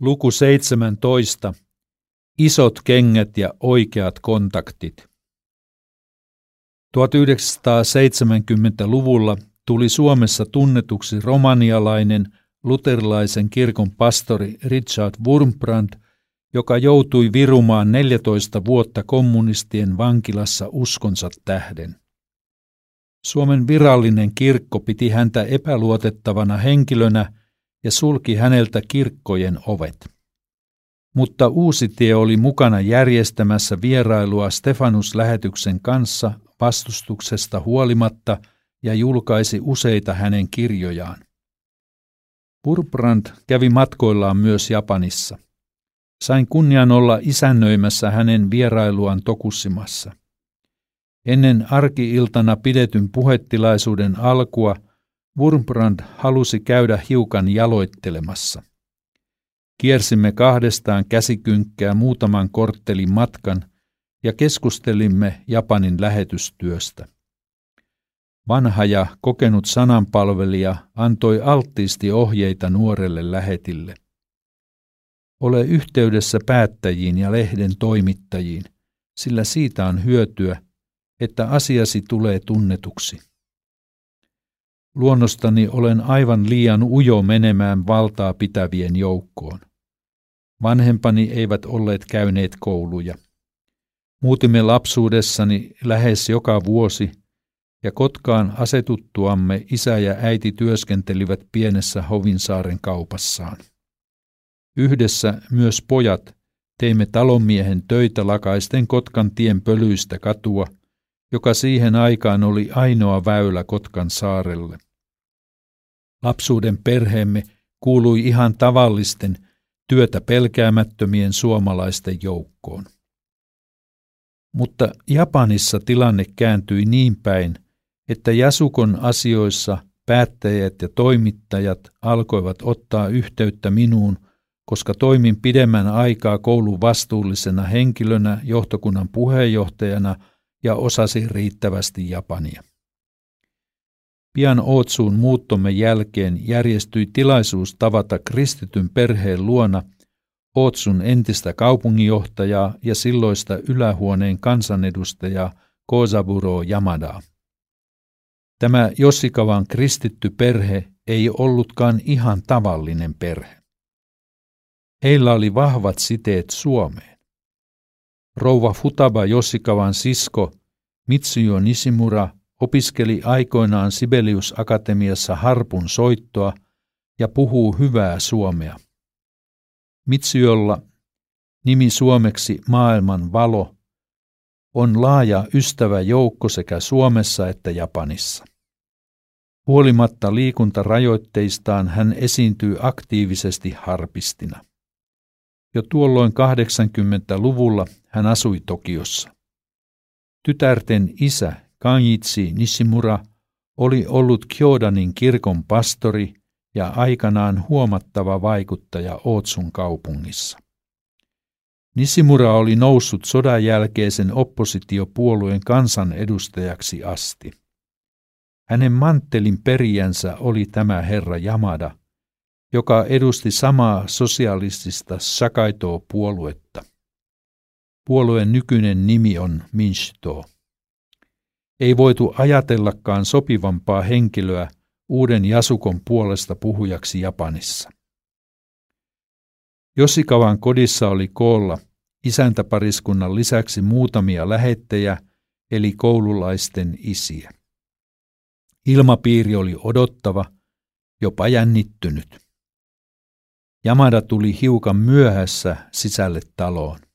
Luku 17. Isot kengät ja oikeat kontaktit. 1970-luvulla tuli Suomessa tunnetuksi romanialainen luterilaisen kirkon pastori Richard Wurmbrand, joka joutui virumaan 14 vuotta kommunistien vankilassa uskonsa tähden. Suomen virallinen kirkko piti häntä epäluotettavana henkilönä ja sulki häneltä kirkkojen ovet. Mutta uusi tie oli mukana järjestämässä vierailua Stefanus-lähetyksen kanssa vastustuksesta huolimatta ja julkaisi useita hänen kirjojaan. Burbrand kävi matkoillaan myös Japanissa. Sain kunnian olla isännöimässä hänen vierailuaan Tokussimassa. Ennen arkiiltana pidetyn puhetilaisuuden alkua Wurmbrand halusi käydä hiukan jaloittelemassa. Kiersimme kahdestaan käsikynkkää muutaman korttelin matkan ja keskustelimme Japanin lähetystyöstä. Vanha ja kokenut sananpalvelija antoi alttiisti ohjeita nuorelle lähetille. Ole yhteydessä päättäjiin ja lehden toimittajiin, sillä siitä on hyötyä, että asiasi tulee tunnetuksi. Luonnostani olen aivan liian ujo menemään valtaa pitävien joukkoon. Vanhempani eivät olleet käyneet kouluja. Muutimme lapsuudessani lähes joka vuosi, ja Kotkaan asetuttuamme isä ja äiti työskentelivät pienessä Hovinsaaren kaupassaan. Yhdessä myös pojat teimme talonmiehen töitä lakaisten Kotkan tien pölyistä katua, joka siihen aikaan oli ainoa väylä Kotkan saarelle. Lapsuuden perheemme kuului ihan tavallisten, työtä pelkäämättömien suomalaisten joukkoon. Mutta Japanissa tilanne kääntyi niin päin, että Jasukon asioissa päättäjät ja toimittajat alkoivat ottaa yhteyttä minuun, koska toimin pidemmän aikaa koulun vastuullisena henkilönä johtokunnan puheenjohtajana ja osasin riittävästi Japania. Pian Ootsuun muuttomme jälkeen järjestyi tilaisuus tavata kristityn perheen luona Ootsun entistä kaupunginjohtajaa ja silloista ylähuoneen kansanedustajaa Kosaburo Yamadaa. Tämä Jossikavan kristitty perhe ei ollutkaan ihan tavallinen perhe. Heillä oli vahvat siteet Suomeen. Rouva Futaba Jossikavan sisko Mitsuyo Nishimura opiskeli aikoinaan Sibelius Akatemiassa harpun soittoa ja puhuu hyvää suomea. Mitsyöllä, nimi suomeksi maailman valo, on laaja ystäväjoukko sekä Suomessa että Japanissa. Huolimatta liikuntarajoitteistaan hän esiintyy aktiivisesti harpistina. Jo tuolloin 80-luvulla hän asui Tokiossa. Tytärten isä Kanjitsi Nishimura oli ollut Kyodanin kirkon pastori ja aikanaan huomattava vaikuttaja Ootsun kaupungissa. Nishimura oli noussut sodan jälkeisen oppositiopuolueen kansanedustajaksi asti. Hänen manttelin perijänsä oli tämä herra Yamada, joka edusti samaa sosialistista Sakaitoo-puoluetta. Puolueen nykyinen nimi on Minshito. Ei voitu ajatellakaan sopivampaa henkilöä uuden Jasukon puolesta puhujaksi Japanissa. Josikavan kodissa oli koolla isäntäpariskunnan lisäksi muutamia lähettejä eli koululaisten isiä. Ilmapiiri oli odottava, jopa jännittynyt. Jamada tuli hiukan myöhässä sisälle taloon.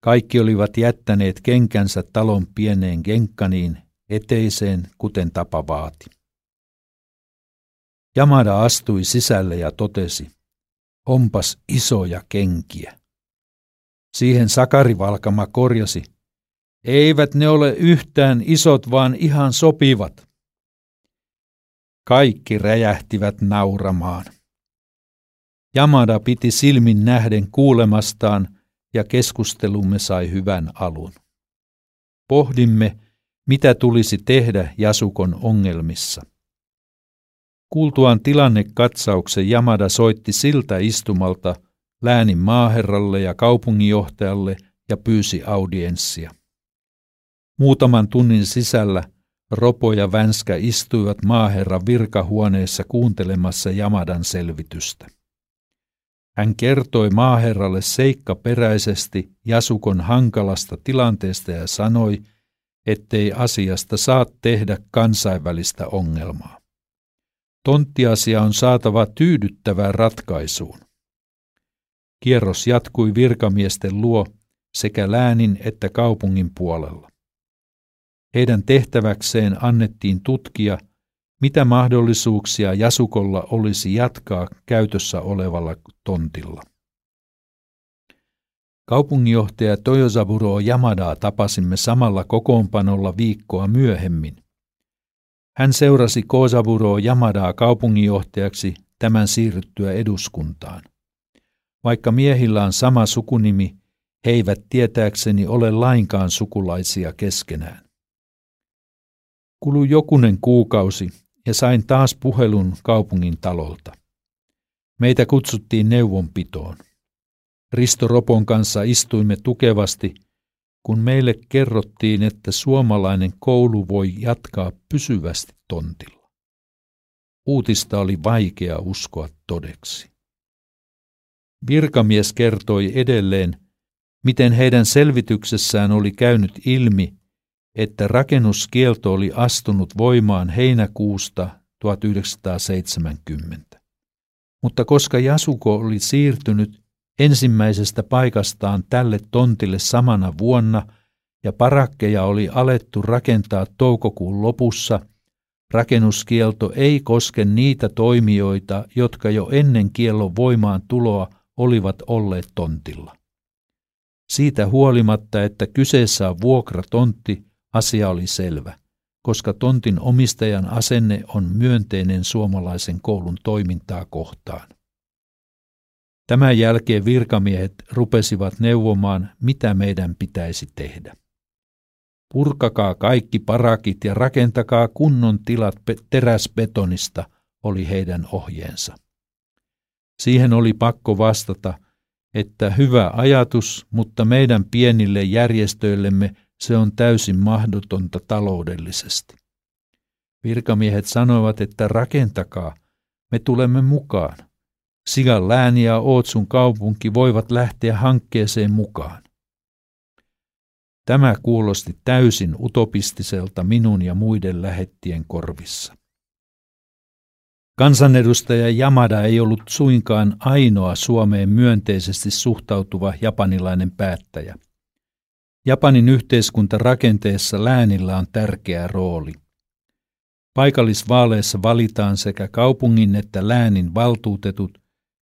Kaikki olivat jättäneet kenkänsä talon pieneen kenkkaniin eteiseen, kuten tapa vaati. Jamada astui sisälle ja totesi, onpas isoja kenkiä. Siihen Sakari Valkama korjasi, eivät ne ole yhtään isot, vaan ihan sopivat. Kaikki räjähtivät nauramaan. Jamada piti silmin nähden kuulemastaan – ja keskustelumme sai hyvän alun. Pohdimme, mitä tulisi tehdä Jasukon ongelmissa. Kuultuaan tilannekatsauksen Jamada soitti siltä istumalta läänin maaherralle ja kaupunginjohtajalle ja pyysi audienssia. Muutaman tunnin sisällä Ropo ja Vänskä istuivat maaherran virkahuoneessa kuuntelemassa Jamadan selvitystä. Hän kertoi maaherralle seikkaperäisesti Jasukon hankalasta tilanteesta ja sanoi, ettei asiasta saa tehdä kansainvälistä ongelmaa. Tonttiasia on saatava tyydyttävään ratkaisuun. Kierros jatkui virkamiesten luo sekä läänin että kaupungin puolella. Heidän tehtäväkseen annettiin tutkia, mitä mahdollisuuksia Jasukolla olisi jatkaa käytössä olevalla tontilla. Kaupunginjohtaja Toyosaburo Yamadaa tapasimme samalla kokoonpanolla viikkoa myöhemmin. Hän seurasi Kosaburo Yamadaa kaupunginjohtajaksi tämän siirryttyä eduskuntaan. Vaikka miehillä on sama sukunimi, he eivät tietääkseni ole lainkaan sukulaisia keskenään. Kului jokunen kuukausi ja sain taas puhelun kaupungin talolta. Meitä kutsuttiin neuvonpitoon. Risto Ropon kanssa istuimme tukevasti, kun meille kerrottiin, että suomalainen koulu voi jatkaa pysyvästi tontilla. Uutista oli vaikea uskoa todeksi. Virkamies kertoi edelleen, miten heidän selvityksessään oli käynyt ilmi, että rakennuskielto oli astunut voimaan heinäkuusta 1970. Mutta koska Jasuko oli siirtynyt ensimmäisestä paikastaan tälle tontille samana vuonna ja parakkeja oli alettu rakentaa toukokuun lopussa, rakennuskielto ei koske niitä toimijoita, jotka jo ennen kiellon voimaan tuloa olivat olleet tontilla. Siitä huolimatta, että kyseessä on vuokratontti, asia oli selvä, koska tontin omistajan asenne on myönteinen suomalaisen koulun toimintaa kohtaan. Tämän jälkeen virkamiehet rupesivat neuvomaan, mitä meidän pitäisi tehdä. Purkakaa kaikki parakit ja rakentakaa kunnon tilat teräsbetonista, oli heidän ohjeensa. Siihen oli pakko vastata, että hyvä ajatus, mutta meidän pienille järjestöillemme se on täysin mahdotonta taloudellisesti. Virkamiehet sanoivat, että rakentakaa, me tulemme mukaan. Sigan lääni ja Ootsun kaupunki voivat lähteä hankkeeseen mukaan. Tämä kuulosti täysin utopistiselta minun ja muiden lähettien korvissa. Kansanedustaja Yamada ei ollut suinkaan ainoa Suomeen myönteisesti suhtautuva japanilainen päättäjä. Japanin yhteiskuntarakenteessa läänillä on tärkeä rooli. Paikallisvaaleissa valitaan sekä kaupungin että läänin valtuutetut,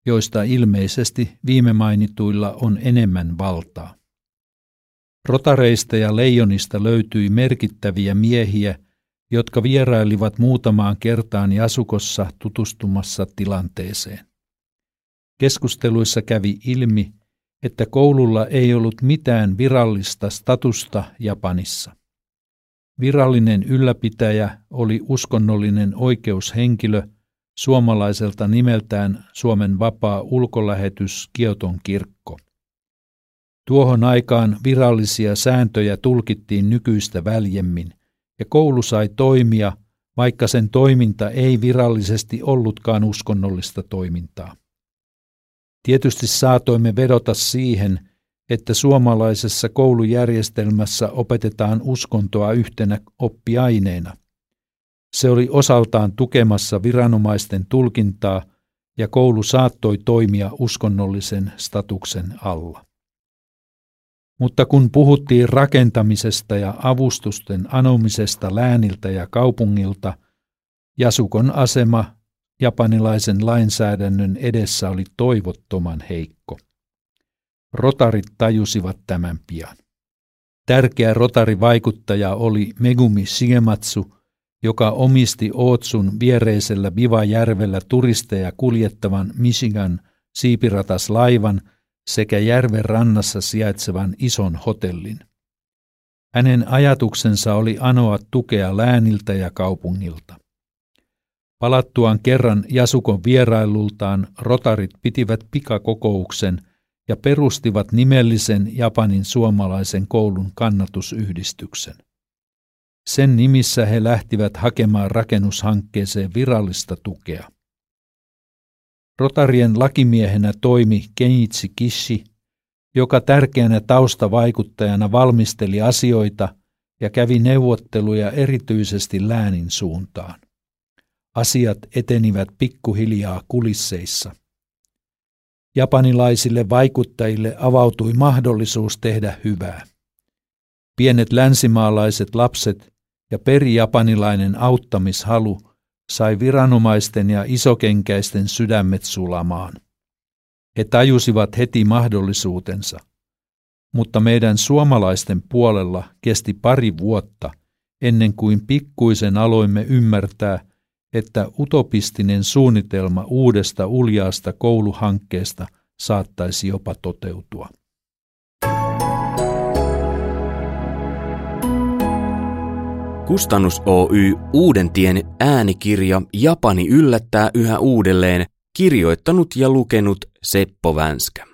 joista ilmeisesti viime mainituilla on enemmän valtaa. Rotareista ja leijonista löytyi merkittäviä miehiä, jotka vierailivat muutamaan kertaan Jasukossa tutustumassa tilanteeseen. Keskusteluissa kävi ilmi, että koululla ei ollut mitään virallista statusta Japanissa. Virallinen ylläpitäjä oli uskonnollinen oikeushenkilö suomalaiselta nimeltään Suomen vapaa ulkolähetys Kioton kirkko. Tuohon aikaan virallisia sääntöjä tulkittiin nykyistä väljemmin, ja koulu sai toimia, vaikka sen toiminta ei virallisesti ollutkaan uskonnollista toimintaa. Tietysti saatoimme vedota siihen, että suomalaisessa koulujärjestelmässä opetetaan uskontoa yhtenä oppiaineena. Se oli osaltaan tukemassa viranomaisten tulkintaa ja koulu saattoi toimia uskonnollisen statuksen alla. Mutta kun puhuttiin rakentamisesta ja avustusten anomisesta lääniltä ja kaupungilta, Jasukon asema japanilaisen lainsäädännön edessä oli toivottoman heikko. Rotarit tajusivat tämän pian. Tärkeä rotarivaikuttaja oli Megumi Shigematsu, joka omisti Ootsun viereisellä Biva-järvellä turisteja kuljettavan Michigan siipirataslaivan sekä järven rannassa sijaitsevan ison hotellin. Hänen ajatuksensa oli anoa tukea lääniltä ja kaupungilta. Palattuaan kerran Jasukon vierailultaan rotarit pitivät pikakokouksen ja perustivat nimellisen Japanin suomalaisen koulun kannatusyhdistyksen. Sen nimissä he lähtivät hakemaan rakennushankkeeseen virallista tukea. Rotarien lakimiehenä toimi Kenichi Kishi, joka tärkeänä taustavaikuttajana valmisteli asioita ja kävi neuvotteluja erityisesti läänin suuntaan. Asiat etenivät pikkuhiljaa kulisseissa. Japanilaisille vaikuttajille avautui mahdollisuus tehdä hyvää. Pienet länsimaalaiset lapset ja perijapanilainen auttamishalu sai viranomaisten ja isokenkäisten sydämet sulamaan. He tajusivat heti mahdollisuutensa, mutta meidän suomalaisten puolella kesti pari vuotta ennen kuin pikkuisen aloimme ymmärtää, että utopistinen suunnitelma uudesta uljaasta kouluhankkeesta saattaisi jopa toteutua. Kustannus Oy Uudentien äänikirja Japani yllättää yhä uudelleen kirjoittanut ja lukenut Seppo Vänskä.